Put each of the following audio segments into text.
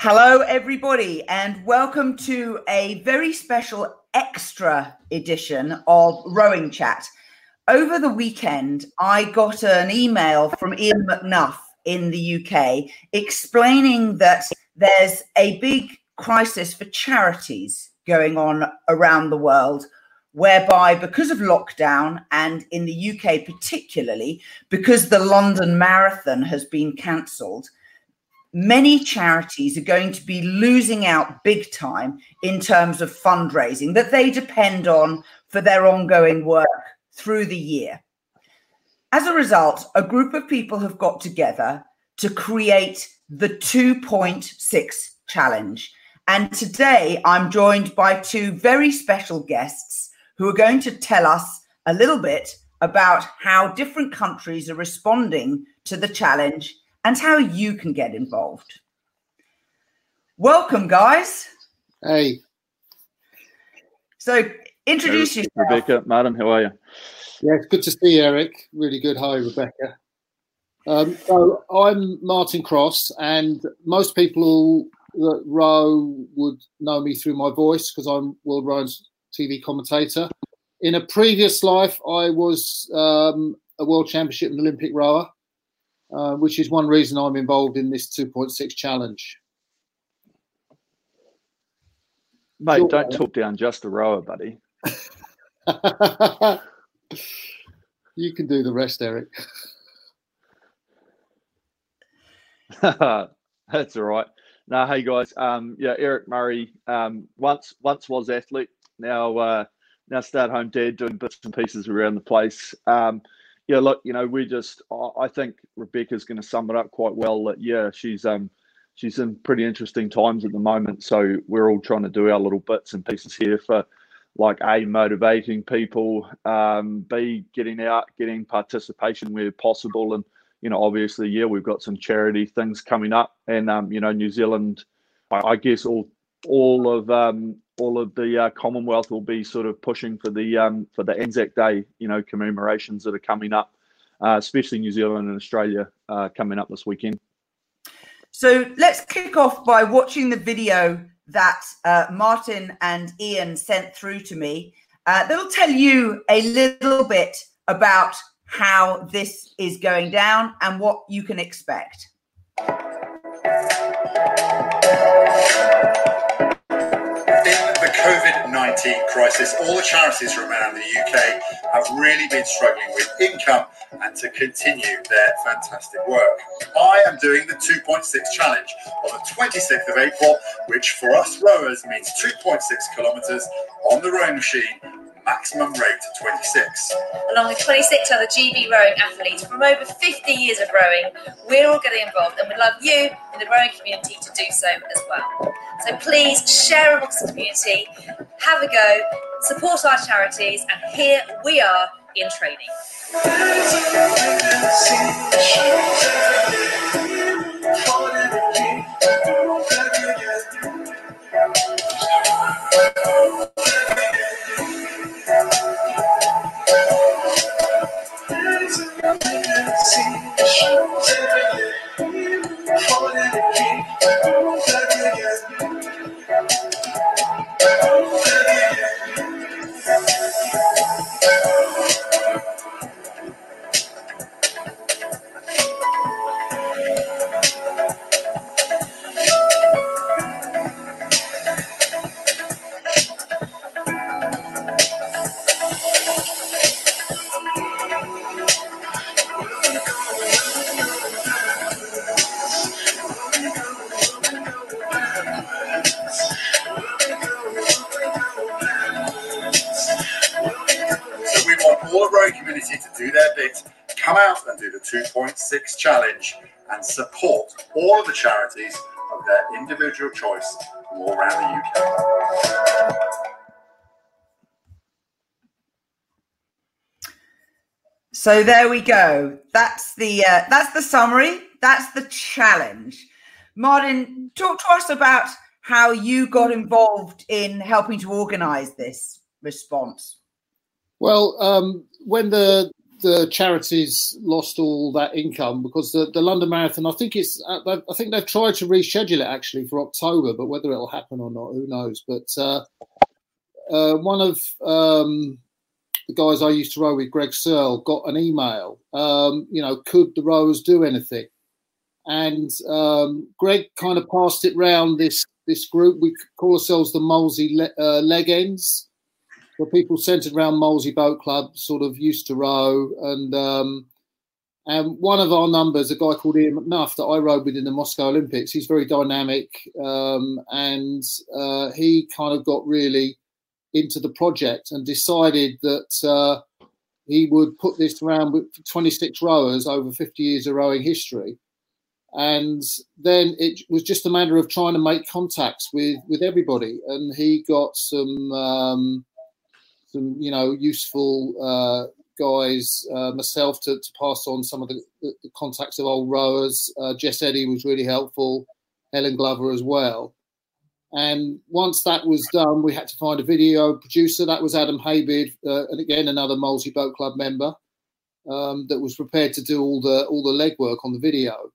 Hello, everybody, and welcome to a very special extra edition of Rowing Chat. Over the weekend, I got an email from Ian McNuff in the UK explaining that there's a big crisis for charities going on around the world, whereby, because of lockdown, and in the UK particularly, because the London Marathon has been cancelled, many charities are going to be losing out big time in terms of fundraising that they depend on for their ongoing work through the year. As a result, a group of people have got together to create the 2.6 challenge. And today I'm joined by two very special guests who are going to tell us a little bit about how different countries are responding to the challenge and how you can get involved. Welcome, guys. Hey. So, introduce yourself. Rebecca, madam, how are you? Yeah, it's good to see you, Eric. Really good. Hi, Rebecca. Um, so, I'm Martin Cross, and most people that row would know me through my voice because I'm World Rowing's TV commentator. In a previous life, I was um, a World Championship and Olympic rower. Uh, which is one reason I'm involved in this 2.6 challenge. Mate, don't talk down just a rower, buddy. you can do the rest, Eric. That's all right. Now, hey guys, um, yeah, Eric Murray. Um, once once was athlete. Now uh, now stay at home dad, doing bits and pieces around the place. Um, yeah, look, you know, we just I think Rebecca's going to sum it up quite well. That yeah, she's um she's in pretty interesting times at the moment, so we're all trying to do our little bits and pieces here for like a motivating people, um, b getting out, getting participation where possible, and you know, obviously, yeah, we've got some charity things coming up, and um, you know, New Zealand, I, I guess all all of um, all of the uh, Commonwealth will be sort of pushing for the um, for the Anzac Day, you know, commemorations that are coming up, uh, especially New Zealand and Australia uh, coming up this weekend. So let's kick off by watching the video that uh, Martin and Ian sent through to me. Uh, that'll tell you a little bit about how this is going down and what you can expect. COVID 19 crisis, all the charities from around the UK have really been struggling with income and to continue their fantastic work. I am doing the 2.6 challenge on the 26th of April, which for us rowers means 2.6 kilometres on the rowing machine maximum rate 26. Along with 26 other GB rowing athletes from over 50 years of rowing, we're all getting involved and we'd love you in the rowing community to do so as well. So please share amongst the community, have a go, support our charities, and here we are in training. The 2.6 challenge and support all of the charities of their individual choice from all around the UK. So there we go. That's the uh, that's the summary. That's the challenge. Martin, talk to us about how you got involved in helping to organise this response. Well, um, when the the charities lost all that income because the, the London Marathon, I think it's, uh, I think they've tried to reschedule it actually for October, but whether it'll happen or not, who knows? But uh, uh, one of um, the guys I used to row with, Greg Searle, got an email. Um, you know, could the rowers do anything? And um, Greg kind of passed it round this this group. We call ourselves the Molesey Le- uh, Leg Ends where people centered around Molesey Boat Club sort of used to row. And um, and one of our numbers, a guy called Ian McNuff that I rowed with in the Moscow Olympics, he's very dynamic. Um, and uh, he kind of got really into the project and decided that uh, he would put this around with 26 rowers over 50 years of rowing history. And then it was just a matter of trying to make contacts with, with everybody. And he got some um, some you know useful uh, guys, uh, myself to, to, pass on some of the, the, contacts of old rowers. Uh, Jess Eddie was really helpful, Helen Glover as well. And once that was done, we had to find a video producer. That was Adam Haybeard, uh, and again another Molesey Boat Club member um, that was prepared to do all the all the legwork on the video.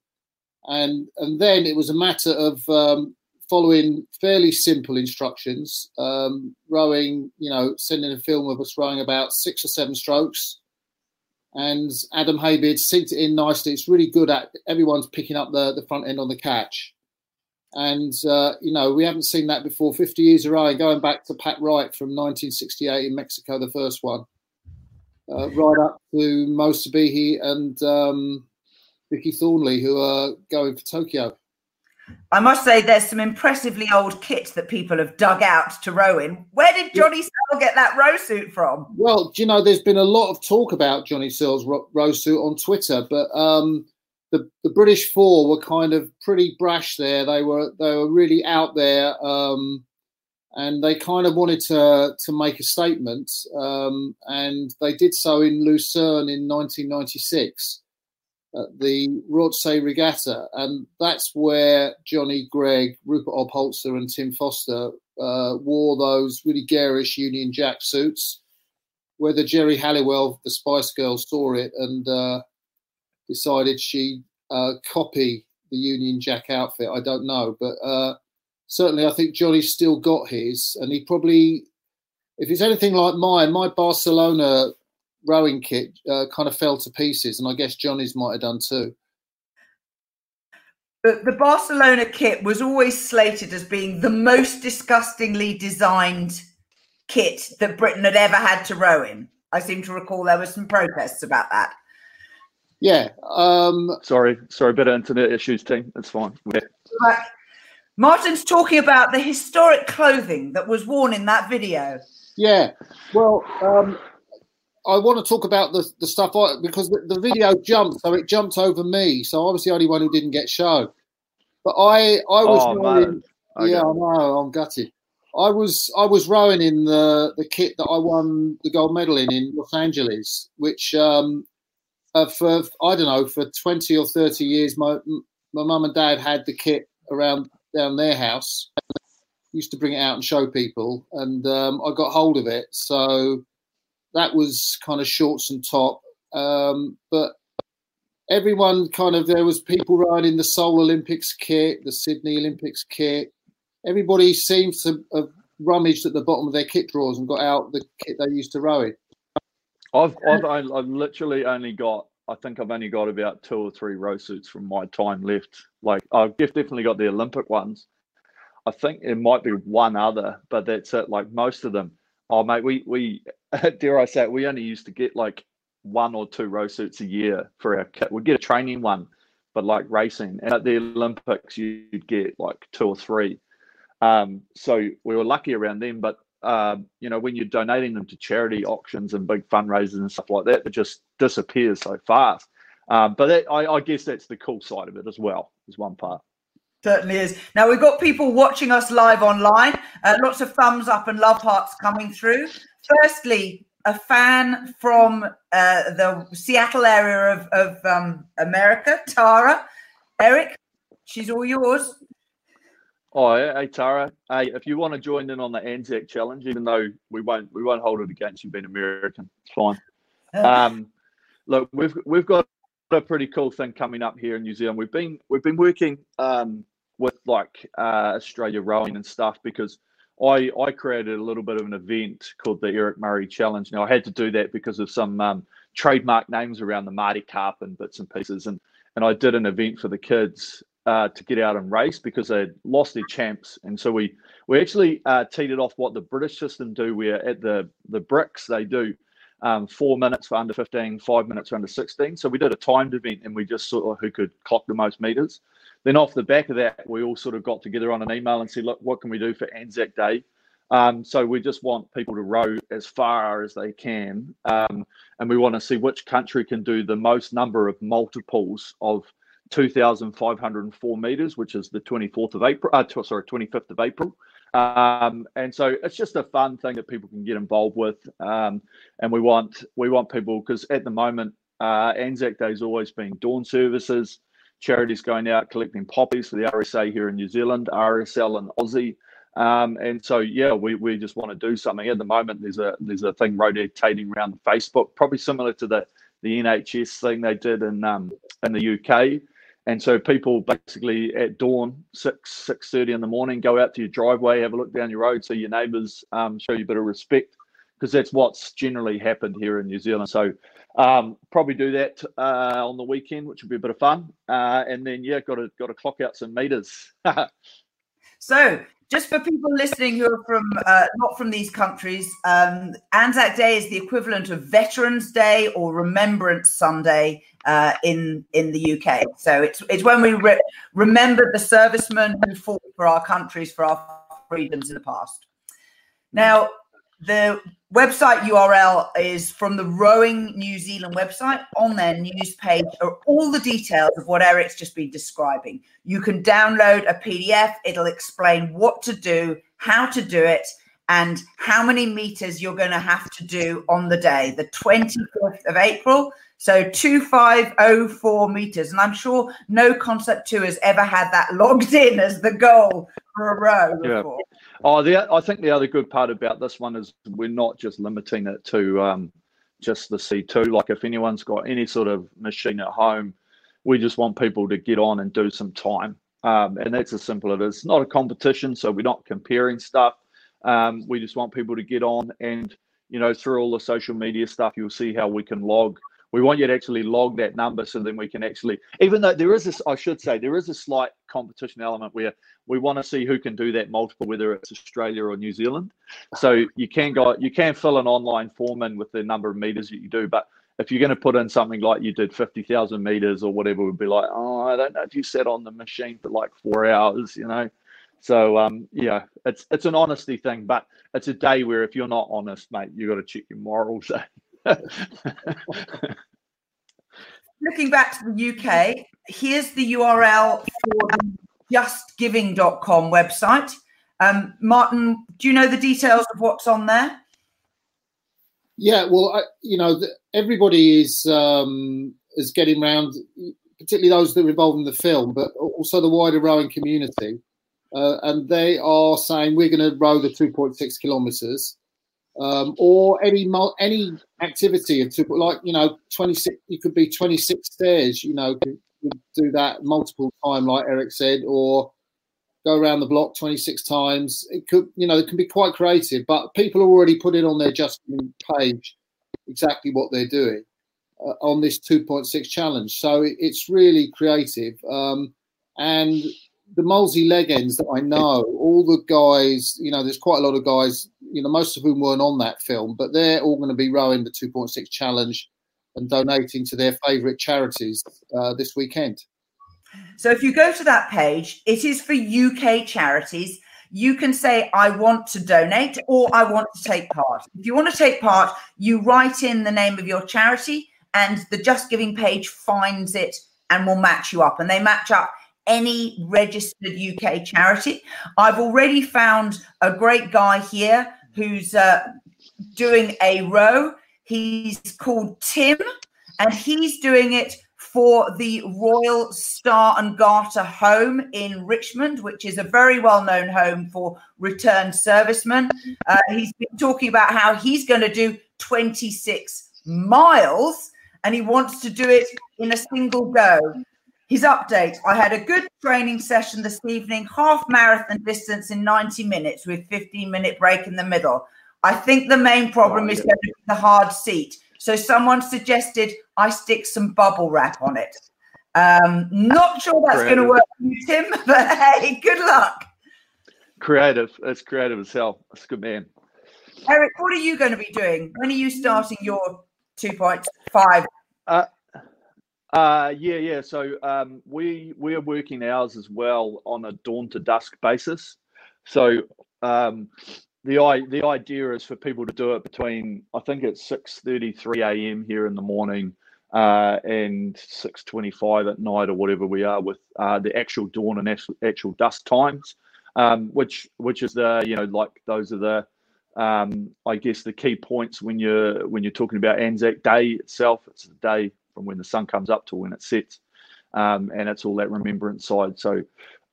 And and then it was a matter of um, following fairly simple instructions, um, rowing, you know, sending a film of us rowing about six or seven strokes. And Adam Haybeard synced it in nicely. It's really good at everyone's picking up the, the front end on the catch. And, uh, you know, we haven't seen that before 50 years of rowing, going back to Pat Wright from 1968 in Mexico, the first one, uh, right up to Mo Sbihi and um, Vicky Thornley, who are going for Tokyo. I must say, there's some impressively old kit that people have dug out to row in. Where did Johnny Searle get that row suit from? Well, you know, there's been a lot of talk about Johnny Searle's row suit on Twitter, but um, the the British Four were kind of pretty brash there. They were they were really out there, um, and they kind of wanted to to make a statement, um, and they did so in Lucerne in 1996 at the Rotsee Regatta, and that's where Johnny Greig, Rupert Obholzer, and Tim Foster uh, wore those really garish Union Jack suits. Whether Geri Halliwell, the Spice Girl, saw it and uh, decided she'd uh, copy the Union Jack outfit, I don't know, but uh, certainly I think Johnny's still got his, and he probably, if it's anything like mine, my Barcelona rowing kit uh, kind of fell to pieces, and I guess Johnny's might have done too. The, the Barcelona kit was always slated as being the most disgustingly designed kit that Britain had ever had to row in. I seem to recall there were some protests about that. Yeah. Um, sorry, sorry, bit of internet issues, team. That's fine. Yeah. Martin's talking about the historic clothing that was worn in that video. Yeah. Well, um, I want to talk about the, the stuff I, because the, the, video jumped, so it jumped over me. So I was the only one who didn't get shown. But I I was oh, rowing. Yeah, I know. I'm gutted. I was I was rowing in the the kit that I won the gold medal in in Los Angeles, which um, uh, for I don't know for twenty or thirty years, my my mum and dad had the kit around down their house. Used to bring it out and show people, and um, I got hold of it. So that was kind of shorts and top. Um, but everyone kind of there was people riding the Seoul Olympics kit, the Sydney Olympics kit. Everybody seems to have rummaged at the bottom of their kit drawers and got out the kit they used to row in. I've I've, I've literally only got I think I've only got about two or three row suits from my time left. Like I've definitely got the Olympic ones. I think it might be one other, but that's it. Like most of them, Oh mate, we we dare I say it, we only used to get like one or two row suits a year for our kit. We'd get a training one, but like racing. And at the Olympics, you'd get like two or three. Um, so we were lucky around them. But uh, you know, when you're donating them to charity auctions and big fundraisers and stuff like that, it just disappears so fast. Um, but that, I, I guess that's the cool side of it as well. Is one part. Certainly is. Now we've got people watching us live online. Uh, lots of thumbs up and love hearts coming through. Firstly, a fan from uh, the Seattle area of, of um, America, Tara. Eric, she's all yours. Oh, hey Tara. Hey, if you want to join in on the Anzac challenge, even though we won't we won't hold it against you being American, it's fine. Um, look, we've we've got a pretty cool thing coming up here in New Zealand. We've been we've been working um, with like uh, Australia rowing and stuff because I I created a little bit of an event called the Eric Murray Challenge. Now I had to do that because of some um, trademark names around the Marty Carp and bits and pieces, and and I did an event for the kids uh, to get out and race because they lost their champs, and so we we actually uh, off what the British system do, where at the the bricks they do um, four minutes for under 15, five minutes for under 16. So we did a timed event and we just saw who could clock the most meters. Then off the back of that, we all sort of got together on an email and said, look, what can we do for Anzac Day? Um, so we just want people to row as far as they can, um, and we want to see which country can do the most number of multiples of 2,504 meters, which is the 24th of April. Uh, sorry, 25th of April. Um, and so it's just a fun thing that people can get involved with. Um, and we want we want people because at the moment uh, Anzac Day has always been dawn services, charities going out collecting poppies for the RSA here in New Zealand, RSL and Aussie. Um, and so yeah, we, we just want to do something. At the moment, there's a there's a thing rotating around Facebook, probably similar to the the NHS thing they did in um, in the UK. And so people basically at dawn, six six thirty in the morning, go out to your driveway, have a look down your road, see your neighbours, um, show you a bit of respect, because that's what's generally happened here in New Zealand. So um, probably do that uh, on the weekend, which would be a bit of fun. Uh, and then yeah, got to got to clock out some meters. so just for people listening who are from uh, not from these countries, um, Anzac Day is the equivalent of Veterans Day or Remembrance Sunday uh, in in the UK. So it's it's when we re- remember the servicemen who fought for our countries for our freedoms in the past. Now, the website URL is from the Rowing New Zealand website. On their news page are all the details of what Eric's just been describing. You can download a PDF, it'll explain what to do, how to do it, and how many meters you're going to have to do on the day, the 25th of April. So 2504 meters. And I'm sure no Concept 2 has ever had that logged in as the goal for a row before. Yeah. Oh, the, I think the other good part about this one is we're not just limiting it to um, just the C2. Like if anyone's got any sort of machine at home, we just want people to get on and do some time. Um, and that's as simple as it is. It's not a competition, so we're not comparing stuff. Um, we just want people to get on and, you know, through all the social media stuff, you'll see how we can log we want you to actually log that number so then we can actually even though there is this i should say there is a slight competition element where we want to see who can do that multiple whether it's australia or new zealand so you can go you can fill an online form in with the number of meters that you do but if you're going to put in something like you did 50,000 meters or whatever, would be like, oh, I don't know if you sat on the machine for like four hours, you know. So um, yeah, it's it's an honesty thing, but it's a day where if you're not honest, mate, you got to check your morals. Looking back to the UK, here's the URL for the justgiving.com website. Um, Martin, do you know the details of what's on there? Yeah, well, I, you know, the, everybody is um, is getting around, particularly those that are involved in the film, but also the wider rowing community. Uh, and they are saying we're going to row the 2.6 kilometres um, or any any activity of like you know 26 you could be 26 stairs you know could, do that multiple time like eric said or go around the block 26 times. It could you know it can be quite creative but people are already put it on their just page exactly what they're doing uh, on this 2.6 challenge. So it, it's really creative um, and the Molesey leg ends that I know, all the guys, you know, there's quite a lot of guys you know, most of whom weren't on that film, but they're all going to be rowing the 2.6 challenge and donating to their favourite charities uh, this weekend. So if you go to that page, it is for UK charities. You can say, I want to donate or I want to take part. If you want to take part, you write in the name of your charity and the Just Giving page finds it and will match you up. And they match up any registered UK charity. I've already found a great guy here who's uh, doing a row. He's called Tim, and he's doing it for the Royal Star and Garter home in Richmond, which is a very well known home for returned servicemen. Uh, he's been talking about how he's going to do 26 miles. and he wants to do it in a single go. His update I had a good training session this evening, half marathon distance in 90 minutes with 15 minute break in the middle. I think the main problem is going to be the hard seat. So someone suggested I stick some bubble wrap on it. Um, not sure that's going to work for you, Tim, but hey, good luck. Creative. It's creative as hell. That's a good man. Eric, what are you going to be doing? When are you starting your 2.5? Uh, uh, yeah, yeah. So um, we we are working ours as well on a dawn to dusk basis. So um, the the idea is for people to do it between I think it's six thirty three a.m. here in the morning uh, and six twenty five at night or whatever we are with uh, the actual dawn and actual dusk times, um, which which is the you know like those are the um, I guess the key points when you're when you're talking about Anzac Day itself. It's the day from when the sun comes up to when it sets, um, and it's all that remembrance side. So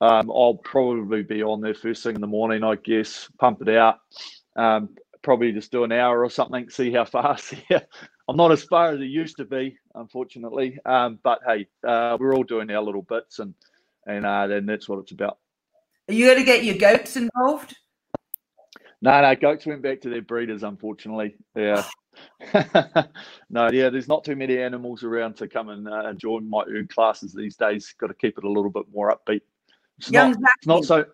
um, I'll probably be on there first thing in the morning, I guess, pump it out. Um, probably just do an hour or something, see how fast. I'm not as far as it used to be, unfortunately. Um, but hey, uh, we're all doing our little bits, and and uh, then that's what it's about. Are you going to get your goats involved? No, no, goats went back to their breeders, unfortunately. Yeah. no, yeah, there's not too many animals around to come and uh, join my erg classes these days. Got to keep it a little bit more upbeat. It's Young not, it's not so.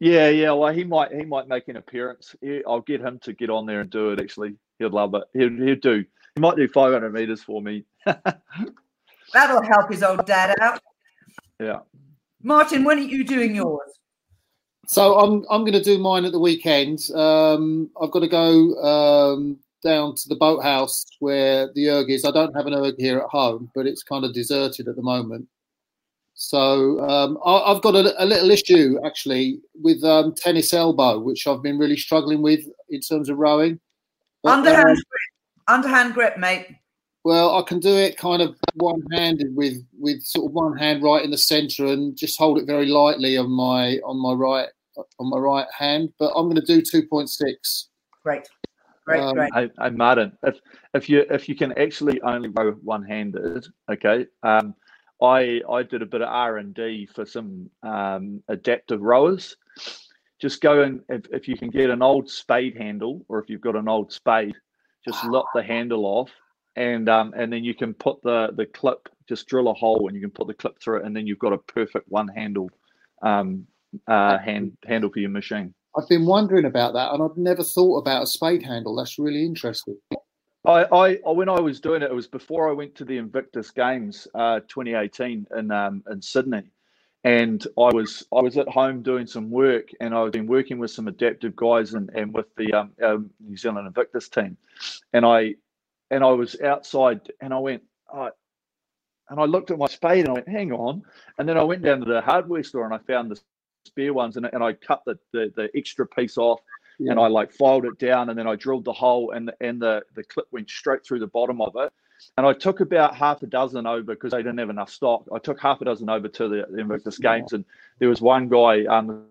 Yeah, yeah. Well, he might he might make an appearance. I'll get him to get on there and do it. Actually, he'd love it. He'll, he'll do. He might do 500 meters for me. That'll help his old dad out. Yeah. Martin, when are you doing yours? So I'm I'm going to do mine at the weekend. Um, I've got to go um, down to the boathouse where the erg is. I don't have an erg here at home, but it's kind of deserted at the moment. So um, I, have got a, a, little issue actually with um, tennis elbow, which I've been really struggling with in terms of rowing. But, underhand um, grip, underhand grip, mate. Well, I can do it kind of one-handed with with sort of one hand right in the centre and just hold it very lightly on my on my right on my right hand. But I'm going to do two point six. Great. Great, um, great. Hey, hey, Martin, if if you if you can actually only row one-handed, okay, um, I I did a bit of R and D for some um, adaptive rowers. Just go and if, if you can get an old spade handle, or if you've got an old spade, just lop the handle off, and um, and then you can put the the clip, just drill a hole, and you can put the clip through it, and then you've got a perfect one handle um, uh, hand handle for your machine. I've been wondering about that, and I've never thought about a spade handle. That's really interesting. I, I, when I was doing it, it was before I went to the Invictus Games, uh, 2018 in um, in Sydney, and I was I was at home doing some work, and I've been working with some adaptive guys and, and with the um, um, New Zealand Invictus team, and I and I was outside, and I went, oh, and I looked at my spade, and I went, hang on, and then I went down to the hardware store, and I found the spare ones, and, and I cut the, the the extra piece off yeah. and I like filed it down and then I drilled the hole and and the the clip went straight through the bottom of it. And I took about half a dozen over because they didn't have enough stock. I took half a dozen over to the, the Invictus Games, and there was one guy, um,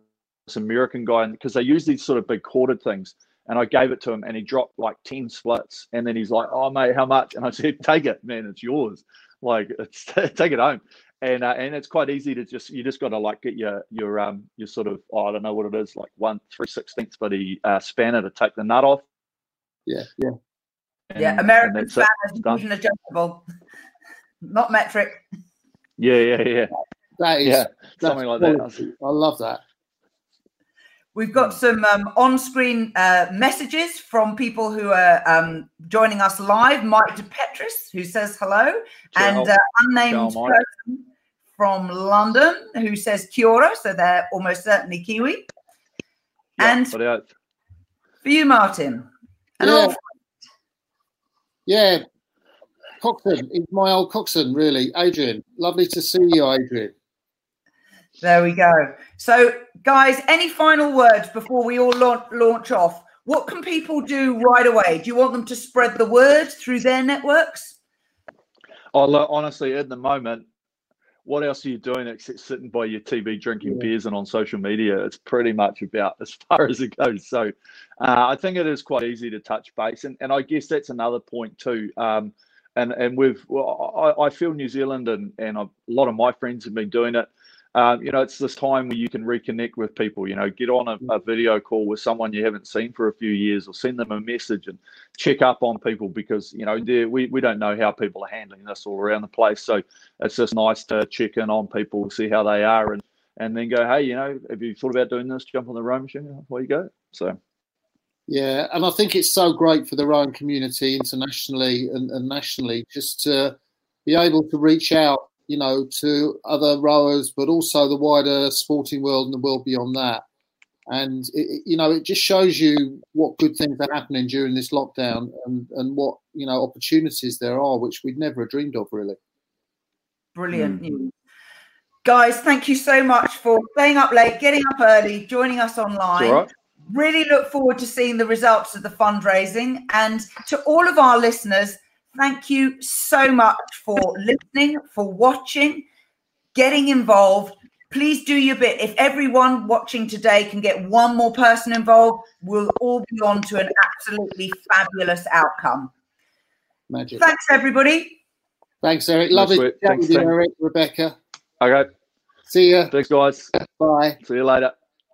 this American guy, because they use these sort of big corded things. And I gave it to him, and he dropped like ten splits. And then he's like, "Oh mate, how much?" And I said, "Take it, man. It's yours. Like, it's take it home." And uh, and it's quite easy to just you just got to like get your your um your sort of oh, I don't know what it is like one three sixteenths but a uh, spanner to take the nut off. Yeah, yeah, and, yeah. American spanners diffusion adjustable, not metric. Yeah, yeah, yeah. That is yeah, something like that. I love that. We've got some um, on-screen uh, messages from people who are um, joining us live. Mike DePetris, who says hello, Ciao. and uh, unnamed Ciao, person from London who says Kia ora, so they're almost certainly Kiwi. Yeah, and for you, Martin. yeah. yeah, Coxon is my old Coxon, really. Adrian, lovely to see you, Adrian. There we go. So, guys, any final words before we all launch, launch off? What can people do right away? Do you want them to spread the word through their networks? Oh, uh, look, honestly, at the moment, what else are you doing except sitting by your TV drinking yeah. beers and on social media? It's pretty much about as far as it goes. So uh, I think it is quite easy to touch base. And, and I guess that's another point too. Um, and and we've well, I, I feel New Zealand and and a lot of my friends have been doing it. Um, you know, it's this time where you can reconnect with people. You know, get on a, a, video call with someone you haven't seen for a few years, or send them a message and check up on people because you know we we don't know how people are handling this all around the place. So it's just nice to check in on people, see how they are, and and then go, hey, you know, have you thought about doing this? Jump on the row machine. Where you go. So yeah, and I think it's so great for the rowing community internationally and, and, nationally just to be able to reach out, you know, to other rowers, but also the wider sporting world and the world beyond that. And it, you know, it just shows you what good things are happening during this lockdown and and what you know opportunities there are, which we'd never dreamed of, really. Brilliant mm. news. Guys, thank you so much for staying up late, getting up early, joining us online really look forward to seeing the results of the fundraising. And to all of our listeners, thank you so much for listening, for watching, getting involved. Please do your bit. If everyone watching today can get one more person involved, we'll all be on to an absolutely fabulous outcome. Magic. Thanks, everybody. Thanks, Eric. Lovely to chat with you, Eric, Rebecca. Okay. See you. Thanks, guys. Bye. See you later.